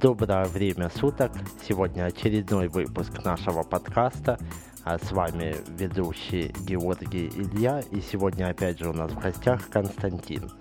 Доброе время суток. Сегодня очередной выпуск нашего подкаста. А с вами ведущий Георгий Илья. И сегодня опять же у нас в гостях Константин.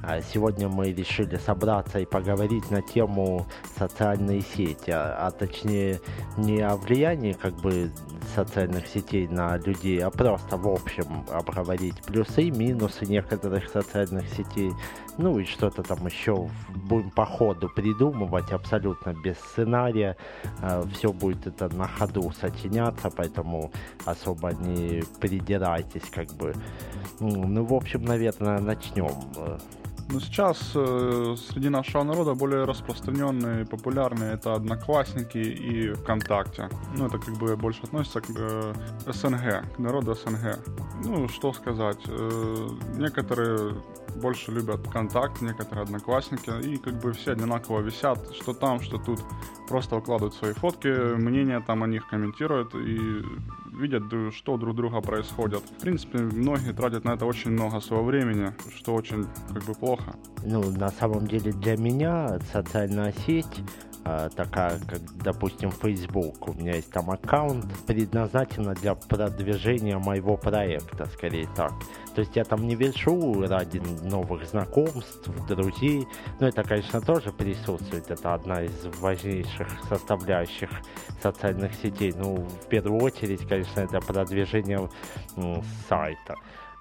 А сегодня мы решили собраться и поговорить на тему социальные сети, а, а точнее не о влиянии как бы социальных сетей на людей, а просто в общем обговорить плюсы и минусы некоторых социальных сетей, ну и что-то там еще будем по ходу придумывать абсолютно без сценария, а, все будет это на ходу сочиняться, поэтому особо не придирайтесь как бы. Ну, в общем, наверное, начнем. Ну, сейчас э, среди нашего народа более распространенные и популярные это Одноклассники и ВКонтакте. Ну, это как бы больше относится к э, СНГ, к народу СНГ. Ну, что сказать. Э, некоторые больше любят ВКонтакте, некоторые Одноклассники. И как бы все одинаково висят, что там, что тут. Просто выкладывают свои фотки, мнения там о них комментируют и видят, что друг друга происходит. В принципе, многие тратят на это очень много своего времени, что очень как бы плохо. Ну, на самом деле для меня социальная сеть такая, как, допустим, Facebook. У меня есть там аккаунт, предназначена для продвижения моего проекта, скорее так. То есть я там не вешу ради новых знакомств, друзей. Но это, конечно, тоже присутствует. Это одна из важнейших составляющих социальных сетей. Ну, в первую очередь, конечно, это продвижение ну, сайта.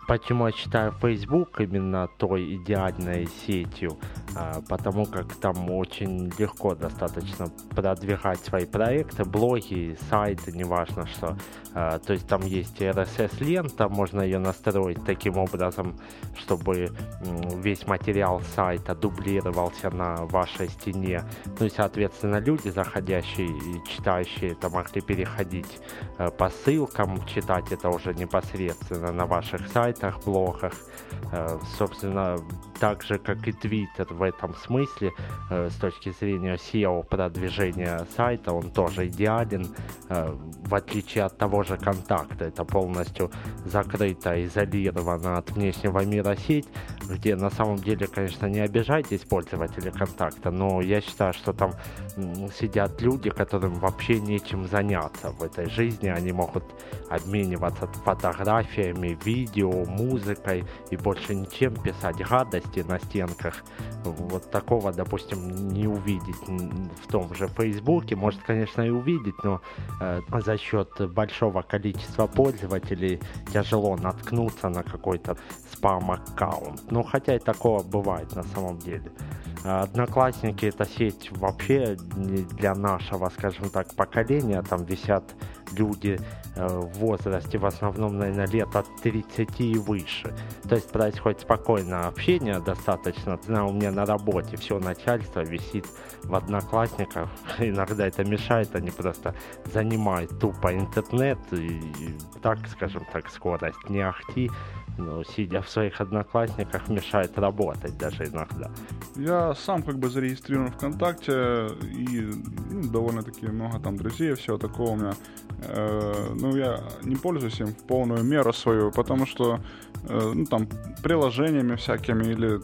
Почему я считаю Facebook именно той идеальной сетью? А, потому как там очень легко достаточно продвигать свои проекты, блоги, сайты, неважно что. А, то есть там есть RSS-лента, можно ее настроить таким образом, чтобы весь материал сайта дублировался на вашей стене. Ну и, соответственно, люди, заходящие и читающие это, могли переходить э, по ссылкам, читать это уже непосредственно на ваших сайтах, блогах. Э, собственно, так же, как и Twitter в этом смысле, э, с точки зрения SEO продвижения сайта, он тоже идеален, э, в отличие от того же контакта. Это полностью закрыта, изолирована от внешнего мира сеть, где на самом деле, конечно, не обижайтесь пользователи контакта, но я считаю, что там сидят люди, которым вообще нечем заняться в этой жизни. Они могут обмениваться фотографиями, видео, музыкой и больше ничем писать гадости на стенках. Вот такого, допустим, не увидеть в том же Фейсбуке. Может, конечно, и увидеть, но э, за счет большого количества пользователей тяжело наткнуться на какой-то спам-аккаунт. Ну, хотя и такого бывает на самом деле. Одноклассники это сеть вообще для нашего, скажем так, поколения. Там висят люди э, в возрасте в основном, наверное, лет от 30 и выше. То есть происходит спокойное общение достаточно. У меня на работе все начальство висит в одноклассниках. Иногда это мешает, они просто занимают тупо интернет и так, скажем так, скорость не ахти но сидя в своих одноклассниках мешает работать даже иногда. Я сам как бы зарегистрирован ВКонтакте и ну, довольно-таки много там друзей, всего такого у меня. Э, ну, я не пользуюсь им в полную меру свою, потому что э, ну, там приложениями всякими или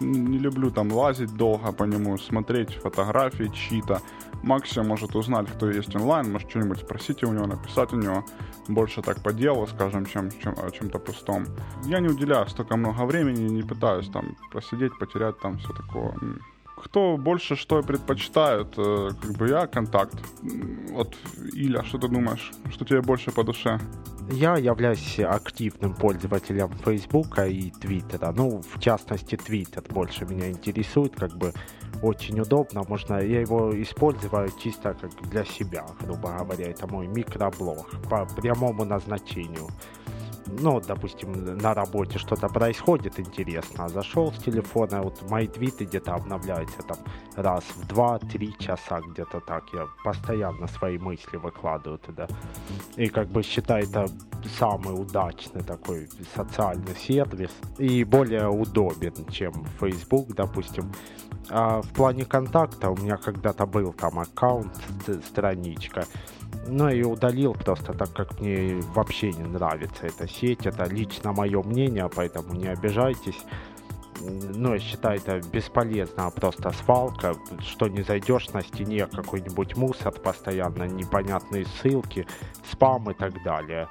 не люблю там лазить долго по нему, смотреть фотографии чьи-то. Максимум может узнать, кто есть онлайн, может что-нибудь спросить у него, написать у него. Больше так по делу, скажем, чем, чем о чем-то пустом. Я не уделяю столько много времени, не пытаюсь там просидеть, потерять там все такое кто больше что предпочитает, э, как бы я контакт. Вот, Иля, что ты думаешь? Что тебе больше по душе? Я являюсь активным пользователем Фейсбука и Твиттера. Ну, в частности, Твиттер больше меня интересует, как бы очень удобно. Можно, я его использую чисто как для себя, грубо говоря. Это мой микроблог по прямому назначению ну, допустим, на работе что-то происходит интересно, зашел с телефона, вот мои твиты где-то обновляются там раз в 2-3 часа где-то так, я постоянно свои мысли выкладываю туда. И как бы считаю это самый удачный такой социальный сервис и более удобен, чем Facebook, допустим. А в плане контакта у меня когда-то был там аккаунт, страничка, ну и удалил просто так, как мне вообще не нравится эта сеть. Это лично мое мнение, поэтому не обижайтесь. ну, я считаю, это бесполезно, а просто свалка, что не зайдешь на стене, какой-нибудь мусор постоянно, непонятные ссылки, спам и так далее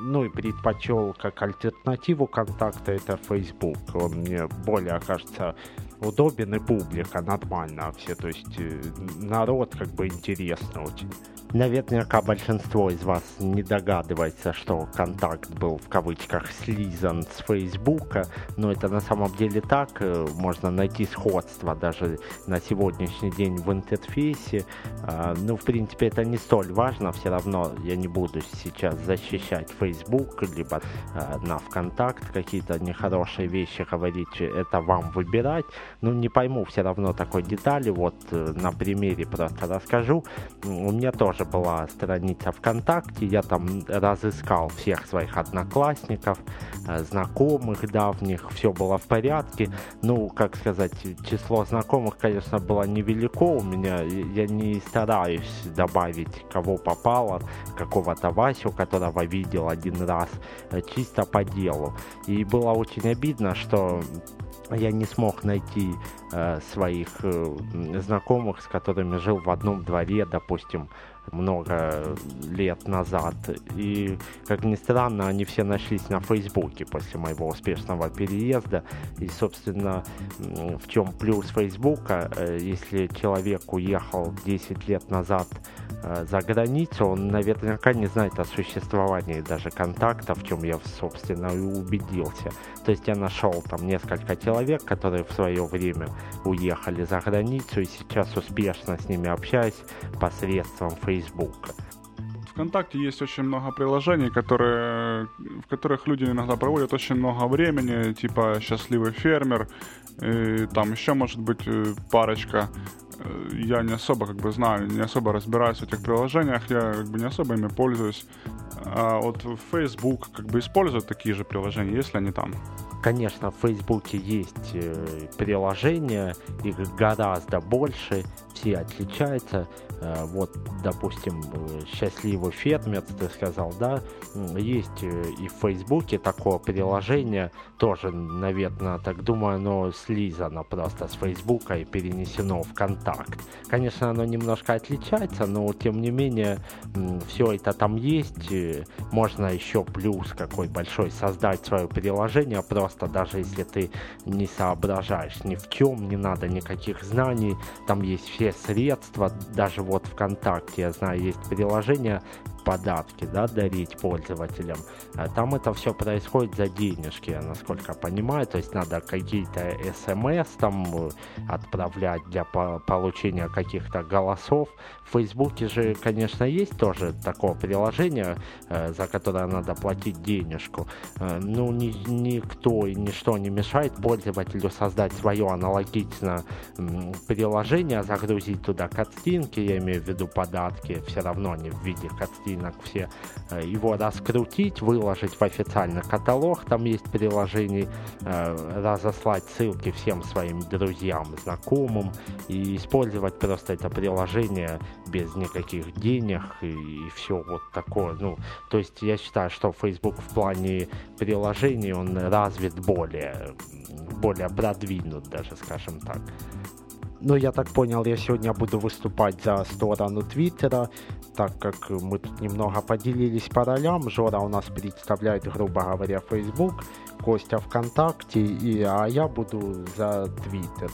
ну и предпочел как альтернативу контакта это Facebook. Он мне более кажется удобен и публика нормально все, то есть э, народ как бы интересно очень. Наверняка большинство из вас не догадывается, что контакт был в кавычках слизан с Фейсбука, но это на самом деле так, э, можно найти сходство даже на сегодняшний день в интерфейсе. А, ну, в принципе, это не столь важно, все равно я не буду сейчас защищать Facebook, либо а, на ВКонтакт какие-то нехорошие вещи говорить, это вам выбирать. Ну, не пойму все равно такой детали, вот э, на примере просто расскажу. У меня тоже была страница ВКонтакте, я там разыскал всех своих одноклассников, э, знакомых давних, все было в порядке. Ну, как сказать, число знакомых, конечно, было невелико у меня, я не стараюсь добавить, кого попало, какого-то Васю, которого видел один раз, э, чисто по делу. И было очень обидно, что я не смог найти э, своих э, знакомых, с которыми жил в одном дворе, допустим, много лет назад. И, как ни странно, они все нашлись на Фейсбуке после моего успешного переезда. И, собственно, в чем плюс Фейсбука, э, если человек уехал 10 лет назад э, за границу, он наверняка не знает о существовании даже контакта, в чем я, собственно, и убедился. То есть я нашел там несколько человек, которые в свое время уехали за границу и сейчас успешно с ними общаюсь посредством Facebook. ВКонтакте есть очень много приложений, которые, в которых люди иногда проводят очень много времени, типа «Счастливый фермер», и там еще может быть э, парочка. Э, я не особо как бы знаю, не особо разбираюсь в этих приложениях, я как бы не особо ими пользуюсь. А вот Facebook как бы использует такие же приложения, если они там. Конечно, в Фейсбуке есть э, приложения, их гораздо больше, все отличаются. Э, вот, допустим, э, счастливый фермер, ты сказал, да, есть и в Фейсбуке такое приложение, тоже, наверное, так думаю, оно слизано просто с Фейсбука и перенесено в контакт. Конечно, оно немножко отличается, но тем не менее все это там есть. Можно еще плюс какой большой создать свое приложение, просто, даже если ты не соображаешь ни в чем, не надо никаких знаний, там есть все средства, даже вот ВКонтакте, я знаю, есть приложение, подарки, да, дарить пользователям. А там это все происходит за денежки, я насколько понимаю. То есть надо какие-то смс там э, отправлять для по получения каких-то голосов. В Фейсбуке же, конечно, есть тоже такое приложение, э, за которое надо платить денежку. Э, ну, ни, никто и ничто не мешает пользователю создать свое аналогичное приложение, загрузить туда картинки, я имею в виду подарки, все равно они в виде картинок все, э, его раскрутить, выложить в официальный каталог, там есть приложений, э, разослать ссылки всем своим друзьям, знакомым и использовать просто это приложение без никаких денег и, и все вот такое. Ну, то есть я считаю, что Facebook в плане приложений он развит более, более продвинут даже, скажем так. Ну, я так понял, я сегодня буду выступать за сторону Твиттера, так как мы тут немного поделились по ролям. Жора у нас представляет, грубо говоря, Facebook, Костя ВКонтакте, и, а я буду за Твиттер.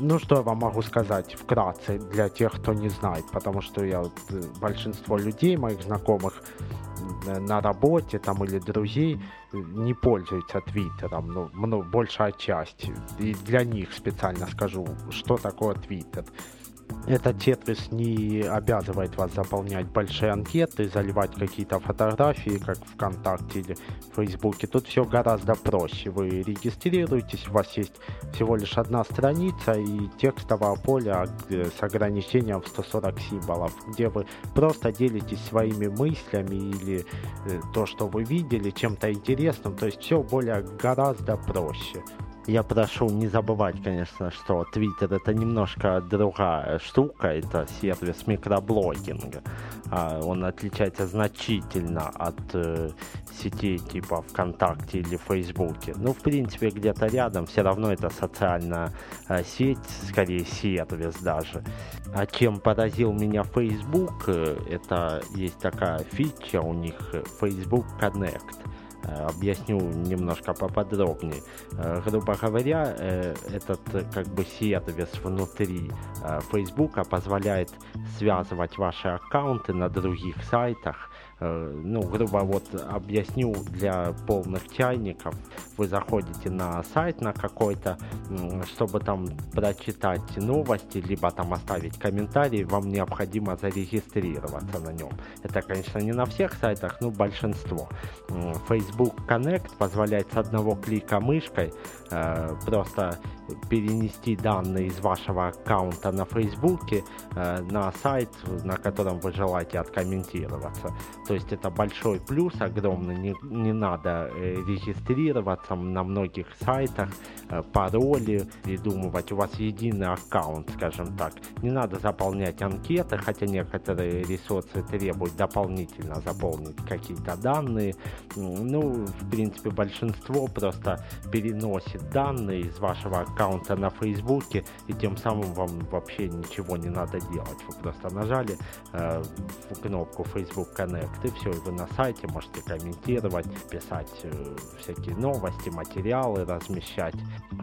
Ну, что я вам могу сказать вкратце для тех, кто не знает, потому что я э, большинство людей, моих знакомых, на работе там или друзей не пользуются Твиттером, ну, большая часть. И для них специально скажу, что такое Твиттер. Этот сервис не обязывает вас заполнять большие анкеты, заливать какие-то фотографии, как ВКонтакте или Фейсбуке. Тут все гораздо проще. Вы регистрируетесь, у вас есть всего лишь одна страница и текстовое поле с ограничением в 140 символов, где вы просто делитесь своими мыслями или э, то, что вы видели, чем-то интересным. То есть все более гораздо проще. Я прошу не забывать, конечно, что Twitter это немножко другая штука, это сервис микроблогинга. А, он отличается значительно от э, сетей типа ВКонтакте или Фейсбуке. Ну, в принципе, где-то рядом все равно это социальная э, сеть, скорее сервис даже. А чем поразил меня Facebook, э, это есть такая фича у них Facebook Connect объясню немножко поподробнее. Э, грубо говоря, э, этот как бы сервис внутри Facebook позволяет связывать ваши аккаунты на других сайтах Э, ну, грубо вот объясню для полных чайников. Вы заходите на сайт на какой-то, чтобы там прочитать новости, либо там оставить комментарий, вам необходимо зарегистрироваться на нем. Это, конечно, не на всех сайтах, но большинство. Facebook Connect позволяет с одного клика мышкой э, просто перенести данные из вашего аккаунта на Фейсбуке э, на сайт, на котором вы желаете откомментироваться. То есть это большой плюс огромный, не, не надо э, регистрироваться на многих сайтах, э, пароли придумывать, у вас единый аккаунт, скажем так. Не надо заполнять анкеты, хотя некоторые ресурсы требуют дополнительно заполнить какие-то данные. Ну, в принципе, большинство просто переносит данные из вашего аккаунта на Фейсбуке, и тем самым вам вообще ничего не надо делать. Вы просто нажали э, кнопку Facebook Connect и все, вы на сайте можете комментировать, писать э, всякие новости, материалы размещать.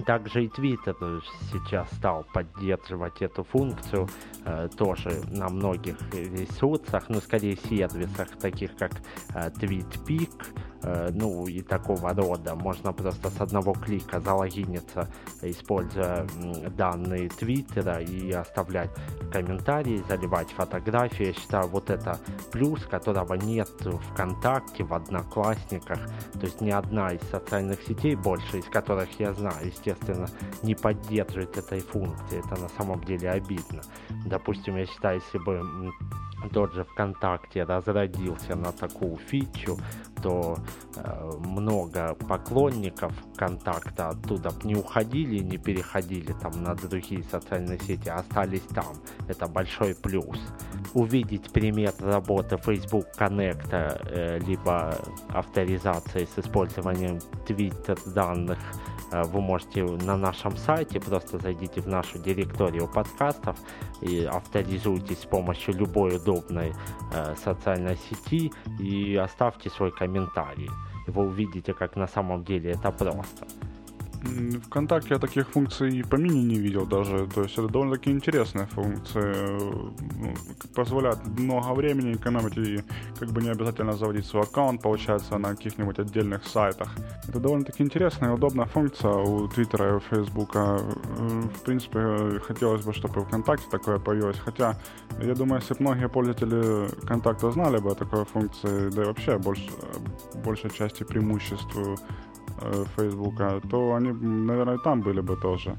Также и Twitter сейчас стал поддерживать эту функцию э, тоже на многих ресурсах, но скорее сервисах, таких как э, TweetPic, Э, ну и такого рода. Можно просто с одного клика залогиниться, используя данные Твиттера и оставлять комментарии, заливать фотографии. Я считаю, вот это плюс, которого нет в ВКонтакте, в Одноклассниках. То есть ни одна из социальных сетей, больше из которых я знаю, естественно, не поддерживает этой функции. Это на самом деле обидно. Допустим, я считаю, если бы тот же ВКонтакте разродился на такую фичу, то э, много поклонников контакта оттуда не уходили, не переходили там на другие социальные сети, а остались там. Это большой плюс. Увидеть пример работы Facebook Connect, э, либо авторизации с использованием Twitter данных вы можете на нашем сайте, просто зайдите в нашу директорию подкастов и авторизуйтесь с помощью любой удобной э, социальной сети и оставьте свой комментарий. Вы увидите, как на самом деле это просто. ВКонтакте я таких функций по мини не видел даже. То есть это довольно-таки интересная функция. Ну, позволяет много времени экономить и как бы не обязательно заводить свой аккаунт, получается, на каких-нибудь отдельных сайтах. Это довольно-таки интересная и удобная функция у Твиттера и у Фейсбука. В принципе, хотелось бы, чтобы ВКонтакте такое появилось. Хотя, я думаю, если бы многие пользователи ВКонтакта знали бы о такой функции, да и вообще больше, большей части преимуществ Э, Фейсбука, то они, наверное, там были бы тоже.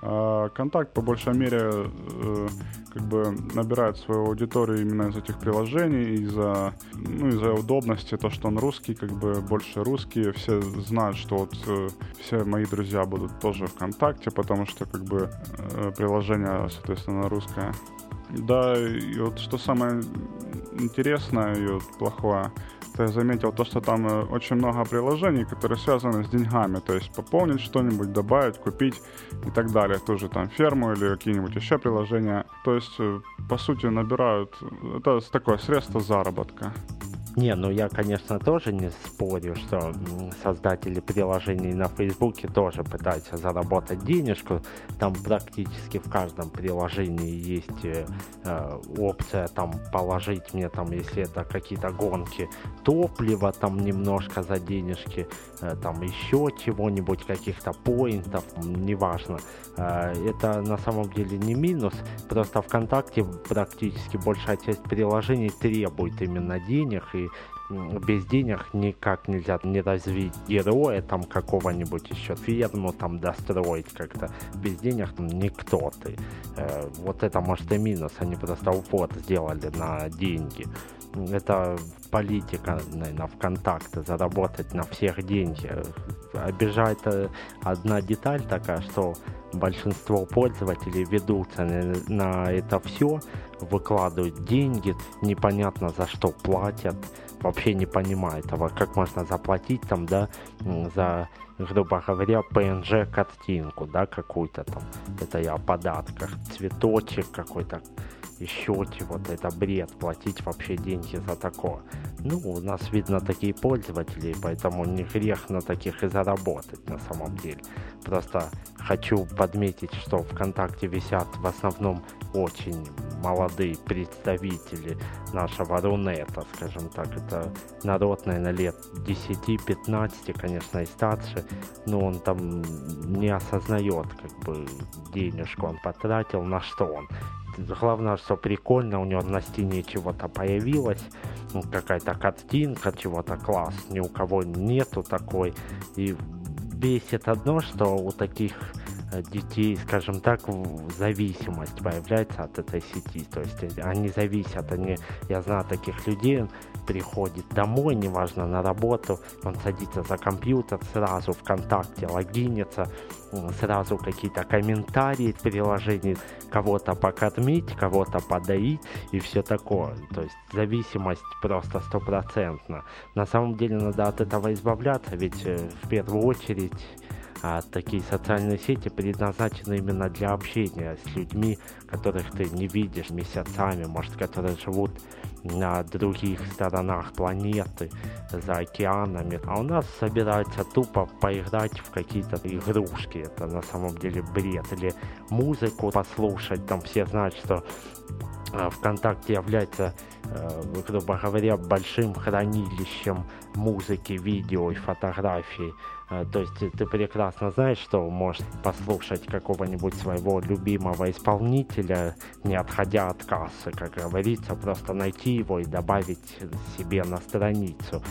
А контакт по большей мере э, как бы набирает свою аудиторию именно из этих приложений, из-за ну, из-за удобности, то, что он русский, как бы больше русские, все знают, что вот э, все мои друзья будут тоже ВКонтакте, потому что как бы э, приложение, соответственно, русское. Да, и вот что самое интересное и плохое, я заметил то, что там э, очень много приложений, которые связаны с деньгами, то есть пополнить что-нибудь, добавить, купить и так далее, тоже там ферму или какие-нибудь еще приложения, то есть э, по сути набирают, это такое средство заработка. Не, ну я, конечно, тоже не спорю, что создатели приложений на Фейсбуке тоже пытаются заработать денежку. Там практически в каждом приложении есть э, э, опция там положить мне там, если это какие-то гонки, топливо там немножко за денежки, э, там еще чего-нибудь, каких-то поинтов, неважно. Э, это на самом деле не минус, просто ВКонтакте практически большая часть приложений требует именно денег и без денег никак нельзя не развить героя, там какого-нибудь еще ферму там достроить как-то. Без денег там никто ты. Э, вот это может и минус, они просто упор сделали на деньги. Это политика, наверное, ВКонтакте, заработать на всех деньги. Обижает э, одна деталь такая, что большинство пользователей ведутся на, это все, выкладывают деньги, непонятно за что платят, вообще не понимают этого, как можно заплатить там, да, за, грубо говоря, PNG картинку, да, какую-то там, это я о подарках, цветочек какой-то, еще чего-то, это бред, платить вообще деньги за такое. Ну, у нас, видно, такие пользователи, поэтому не грех на таких и заработать на самом деле. Просто хочу подметить, что ВКонтакте висят в основном очень молодые представители нашего Рунета, скажем так. Это народ, наверное, лет 10-15, конечно, и старше, но он там не осознает, как бы, денежку он потратил, на что он главное, что прикольно, у него на стене чего-то появилось, ну, какая-то картинка, чего-то класс, ни у кого нету такой. И бесит одно, что у таких детей, скажем так, зависимость появляется от этой сети. То есть они зависят, они, я знаю таких людей, приходит домой, неважно, на работу, он садится за компьютер, сразу ВКонтакте логинится, сразу какие-то комментарии в приложении, кого-то покормить, кого-то подоить и все такое. То есть зависимость просто стопроцентна. На самом деле надо от этого избавляться, ведь э, в первую очередь а такие социальные сети предназначены именно для общения с людьми, которых ты не видишь месяцами, может, которые живут на других сторонах планеты, за океанами. А у нас собирается тупо поиграть в какие-то игрушки. Это на самом деле бред. Или музыку послушать. Там все знают, что а, ВКонтакте является, э, грубо говоря, большим хранилищем музыки, видео и фотографий. Э, то есть ты прекрасно знаешь, что можешь послушать какого-нибудь своего любимого исполнителя, не отходя от кассы, как говорится, просто найти его и добавить себе на страницу.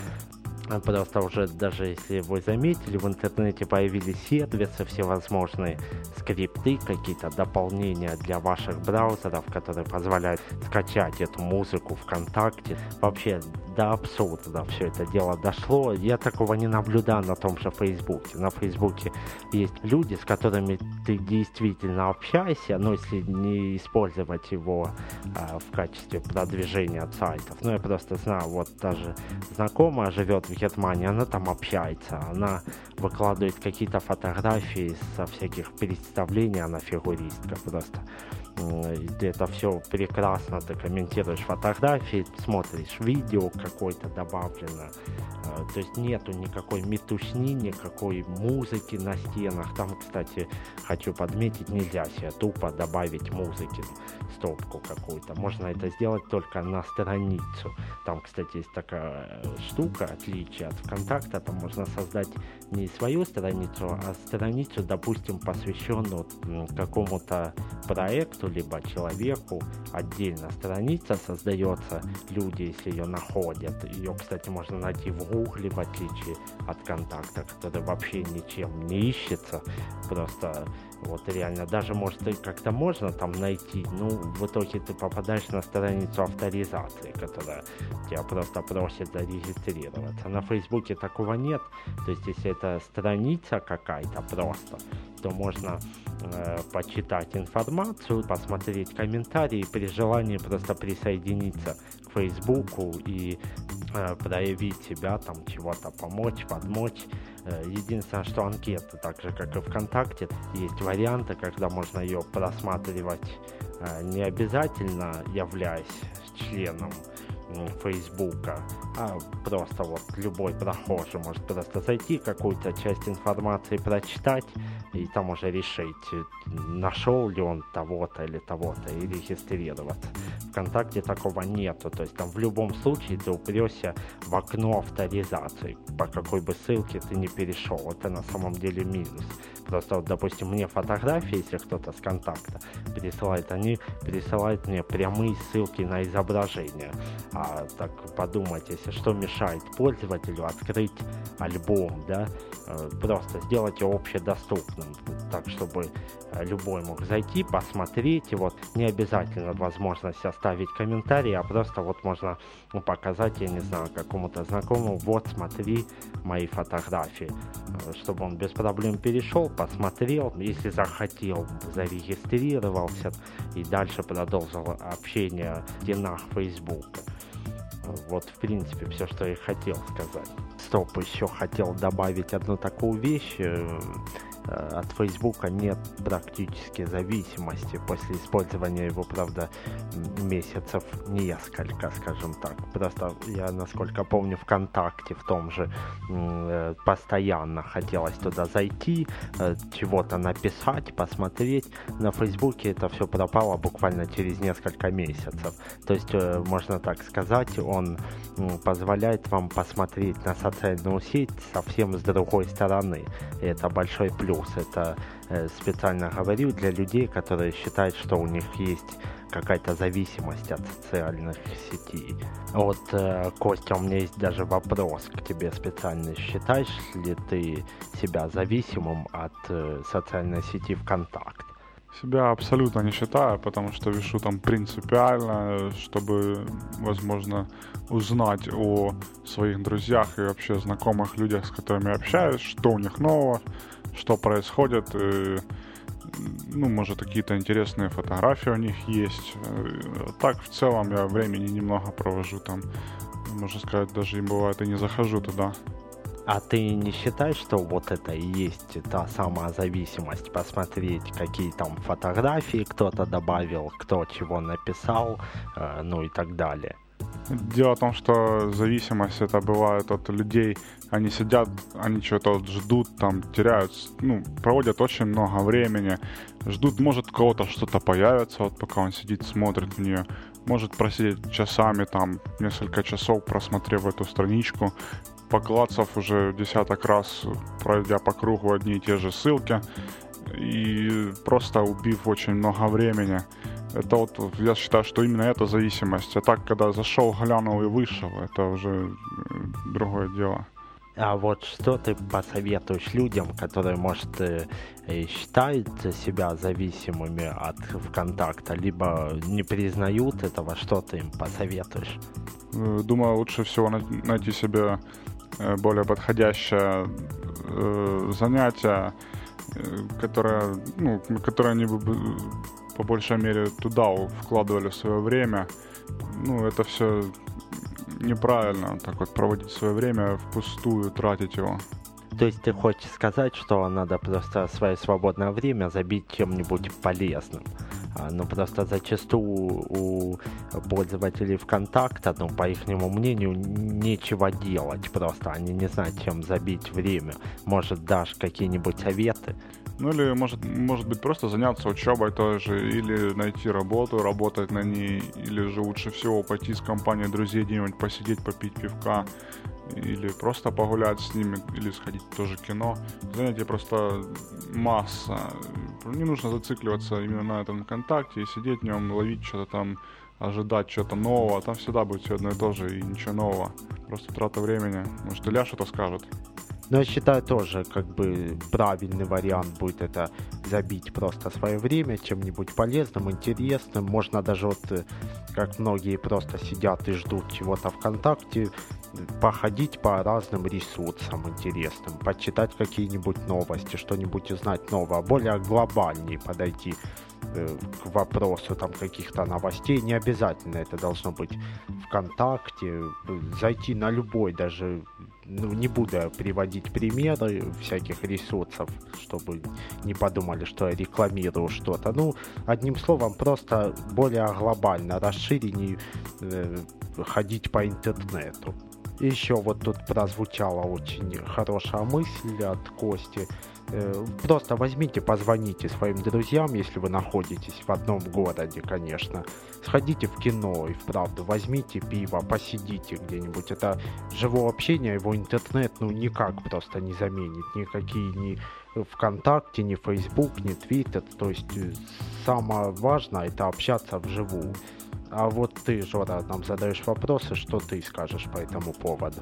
Просто уже даже если вы заметили, в интернете появились сервисы всевозможные, скрипты, какие-то дополнения для ваших браузеров, которые позволяют скачать эту музыку ВКонтакте. Вообще до абсурда все это дело дошло. Я такого не наблюдаю на том же Фейсбуке. На Фейсбуке есть люди, с которыми ты действительно общаешься, но если не использовать его а, в качестве продвижения сайтов. Ну, я просто знаю, вот даже знакомая живет в Германии, она там общается, она выкладывает какие-то фотографии со всяких представлений, она фигуристка просто ты это все прекрасно, ты комментируешь фотографии, смотришь видео какое-то добавлено, э, то есть нету никакой метушни, никакой музыки на стенах. Там, кстати, хочу подметить, нельзя себе тупо добавить музыки, стопку какую-то. Можно это сделать только на страницу. Там, кстати, есть такая штука, отличие от ВКонтакта, там можно создать не свою страницу, а страницу, допустим, посвященную какому-то проекту, либо человеку. Отдельно страница создается, люди, если ее находят. Ее, кстати, можно найти в гугле, в отличие от контакта, который вообще ничем не ищется. Просто вот реально, даже может и как-то можно там найти, ну в итоге ты попадаешь на страницу авторизации, которая тебя просто просит зарегистрироваться. На Фейсбуке такого нет, то есть если это страница какая-то просто, то можно э, почитать информацию, посмотреть комментарии, при желании просто присоединиться к Фейсбуку и э, проявить себя, там чего-то помочь, подмочь. Э, единственное, что анкета, так же как и ВКонтакте, есть варианты, когда можно ее просматривать э, не обязательно являясь членом Фейсбука, а просто вот любой прохожий может просто зайти, какую-то часть информации прочитать и там уже решить, нашел ли он того-то или того-то и регистрироваться. ВКонтакте такого нету, то есть там в любом случае ты упрешься в окно авторизации, по какой бы ссылке ты не перешел, это на самом деле минус. Просто вот, допустим, мне фотографии, если кто-то с контакта присылает, они присылают мне прямые ссылки на изображение. А так подумать, если что мешает пользователю открыть альбом, да, э, просто сделать его общедоступным, так, чтобы э, любой мог зайти, посмотреть, и вот не обязательно возможность оставить комментарий, а просто вот можно ну, показать, я не знаю, какому-то знакомому, вот смотри мои фотографии, э, чтобы он без проблем перешел, посмотрел, если захотел, зарегистрировался и дальше продолжил общение в стенах Фейсбука. Вот, в принципе, все, что я хотел сказать. Стоп, еще хотел добавить одну такую вещь. Э, от Фейсбука нет практически зависимости после использования его, правда, месяцев несколько, скажем так. Просто я, насколько помню, ВКонтакте в том же э, постоянно хотелось туда зайти, э, чего-то написать, посмотреть. На Фейсбуке это все пропало буквально через несколько месяцев. То есть, можно так сказать, он позволяет вам посмотреть на социальную сеть совсем с другой стороны. И это большой плюс плюс. Это э, специально говорю для людей, которые считают, что у них есть какая-то зависимость от социальных сетей. Вот, э, Костя, у меня есть даже вопрос к тебе специально. Считаешь ли ты себя зависимым от э, социальной сети ВКонтакте? Себя абсолютно не считаю, потому что вешу там принципиально, чтобы, возможно, узнать о своих друзьях и вообще знакомых людях, с которыми общаюсь, что у них нового, что происходит. Ну, может, какие-то интересные фотографии у них есть. Так, в целом, я времени немного провожу там. Можно сказать, даже и бывает, и не захожу туда. А ты не считаешь, что вот это и есть та самая зависимость? Посмотреть, какие там фотографии кто-то добавил, кто чего написал, э, ну и так далее. Дело в том, что зависимость это бывает от людей. Они сидят, они что-то ждут, там теряют, ну, проводят очень много времени. Ждут, может, кого-то что-то появится, вот пока он сидит, смотрит в нее. Может просидеть часами, там, несколько часов, просмотрев эту страничку, поклацав уже десяток раз, пройдя по кругу одни и те же ссылки. И просто убив очень много времени. Это вот, я считаю, что именно это зависимость. А так, когда зашел, глянул и вышел, это уже другое дело. А вот что ты посоветуешь людям, которые, может, э, считают себя зависимыми от ВКонтакта, либо не признают этого, что ты им посоветуешь? Э, думаю, лучше всего найти себе более подходящее занятие, которое, ну, которое они бы по большей мере туда вкладывали свое время. Ну, это все неправильно, так вот проводить свое время впустую, тратить его. То есть ты хочешь сказать, что надо просто свое свободное время забить чем-нибудь полезным? А, ну, просто зачастую у пользователей ВКонтакта, ну, по их мнению, нечего делать просто. Они не знают, чем забить время. Может, дашь какие-нибудь советы? Ну или может, может быть просто заняться учебой тоже, или найти работу, работать на ней, или же лучше всего пойти с компанией друзей где-нибудь посидеть, попить пивка, или просто погулять с ними, или сходить тоже кино. Занятий просто масса. Не нужно зацикливаться именно на этом контакте и сидеть в нем, ловить что-то там, ожидать чего-то нового. Там всегда будет все одно и то же и ничего нового. Просто трата времени. Может, Илья что-то скажет. Но я считаю тоже, как бы правильный вариант будет это забить просто свое время чем-нибудь полезным, интересным. Можно даже вот, э, как многие просто сидят и ждут чего-то ВКонтакте, походить по разным ресурсам интересным, почитать какие-нибудь новости, что-нибудь узнать новое, более глобальнее подойти э, к вопросу там каких-то новостей. Не обязательно это должно быть ВКонтакте, зайти на любой даже ну, не буду приводить примеры всяких ресурсов, чтобы не подумали, что я рекламирую что-то. Ну, одним словом, просто более глобально расширеннее э, ходить по интернету. Еще вот тут прозвучала очень хорошая мысль от Кости – просто возьмите, позвоните своим друзьям, если вы находитесь в одном городе, конечно. Сходите в кино и вправду возьмите пиво, посидите где-нибудь. Это живое общение, его интернет ну никак просто не заменит. Никакие ни ВКонтакте, ни Facebook, ни Твиттер. То есть э, самое важное это общаться вживую. А вот ты, Жора, нам задаешь вопросы, что ты скажешь по этому поводу?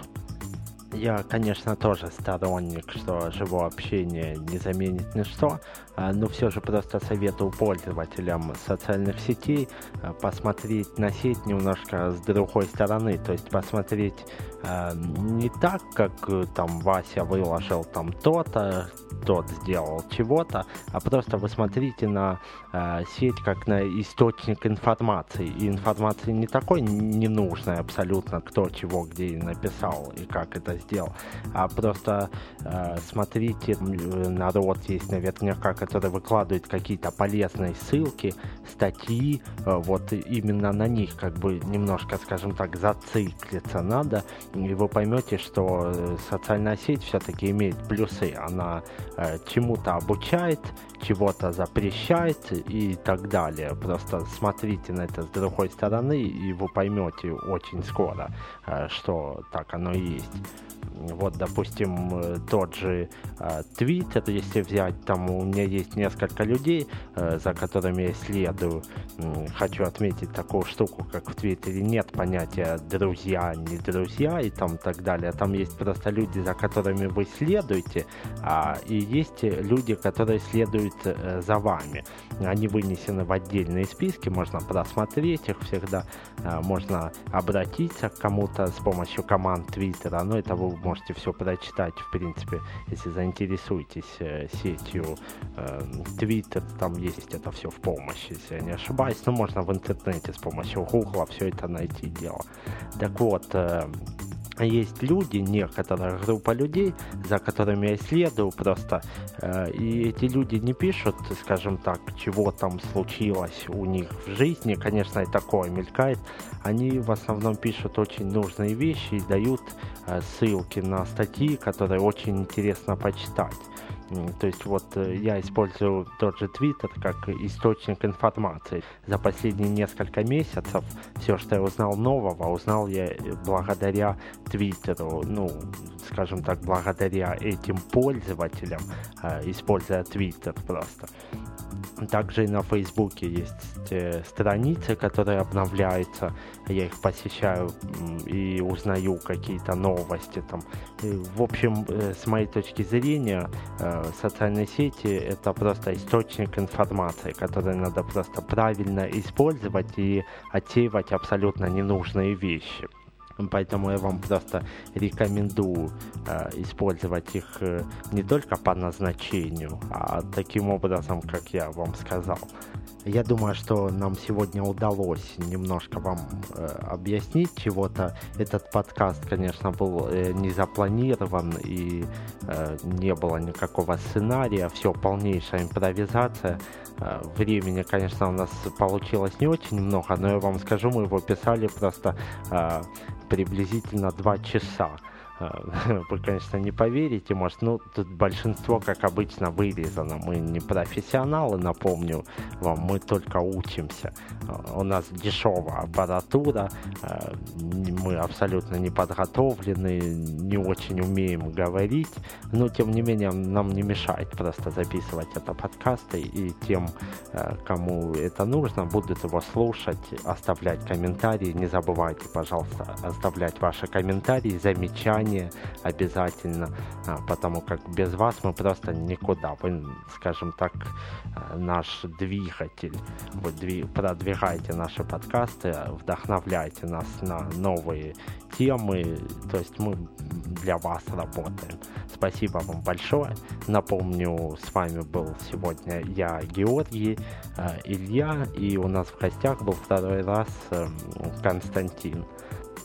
Я, конечно, тоже сторонник, что живое общение не заменит ничто, а, но все же просто советую пользователям социальных сетей а, посмотреть на сеть немножко с другой стороны, то есть посмотреть а, не так, как э, там Вася выложил там то-то, тот сделал чего-то, а просто вы смотрите на сеть как на источник информации. И информации не такой ненужной абсолютно, кто чего где написал и как это сделал, а просто э, смотрите, народ есть наверняка, который выкладывает какие-то полезные ссылки, статьи, э, вот именно на них как бы немножко, скажем так, зациклиться надо, и вы поймете, что э, социальная сеть все-таки имеет плюсы, она Э, чему-то обучает, чего-то запрещает и так далее. Просто смотрите на это с другой стороны, и вы поймете очень скоро, э, что так оно и есть. Вот, допустим, э, тот же э, если взять, там у меня есть несколько людей, э, за которыми я следую. Хочу отметить такую штуку, как в Твиттере нет понятия друзья, не друзья и там так далее. Там есть просто люди, за которыми вы следуете, а, и есть люди, которые следуют э, за вами. Они вынесены в отдельные списки, можно просмотреть их всегда, э, можно обратиться к кому-то с помощью команд Твиттера, но это вы можете все прочитать, в принципе, если заинтересуетесь э, сетью Твиттер, э, там есть это все в помощи, если я не ошибаюсь, но можно в интернете с помощью Гугла все это найти дело. Так вот, э, есть люди, некоторая группа людей, за которыми я следую просто, э, и эти люди не пишут, скажем так, чего там случилось у них в жизни, конечно, и такое мелькает, они в основном пишут очень нужные вещи и дают э, ссылки на статьи, которые очень интересно почитать. То есть вот э, я использую тот же Twitter как источник информации. За последние несколько месяцев все, что я узнал нового, узнал я э, благодаря Твиттеру, ну, скажем так, благодаря этим пользователям, э, используя Твиттер просто. Также и на Фейсбуке есть э, страницы, которые обновляются. Я их посещаю и узнаю какие-то новости там. В общем, э, с моей точки зрения, э, социальные сети это просто источник информации, который надо просто правильно использовать и отсеивать абсолютно ненужные вещи. Поэтому я вам просто рекомендую э, использовать их э, не только по назначению, а таким образом, как я вам сказал. Я думаю, что нам сегодня удалось немножко вам э, объяснить чего-то. Этот подкаст, конечно, был э, не запланирован и э, не было никакого сценария. Все полнейшая импровизация. Э, времени, конечно, у нас получилось не очень много, но я вам скажу, мы его писали просто э, приблизительно два часа. Вы, конечно, не поверите, может, ну, тут большинство, как обычно, вырезано. Мы не профессионалы, напомню вам, мы только учимся. У нас дешевая аппаратура, мы абсолютно не подготовлены, не очень умеем говорить, но, тем не менее, нам не мешает просто записывать это подкасты, и тем, кому это нужно, будут его слушать, оставлять комментарии. Не забывайте, пожалуйста, оставлять ваши комментарии, замечания, внимание обязательно, а, потому как без вас мы просто никуда. Вы, скажем так, а, наш двигатель. Вы продвигаете наши подкасты, вдохновляете нас на новые темы. То есть мы для вас работаем. Спасибо вам большое. Напомню, с вами был сегодня я, Георгий, а, Илья, и у нас в гостях был второй раз эм,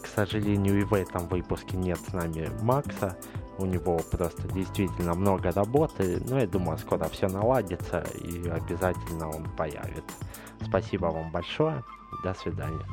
Константин сожалению, и в этом выпуске нет с нами Макса. У него просто действительно много работы, но я думаю, скоро все наладится и обязательно он появится. Спасибо вам большое. До свидания.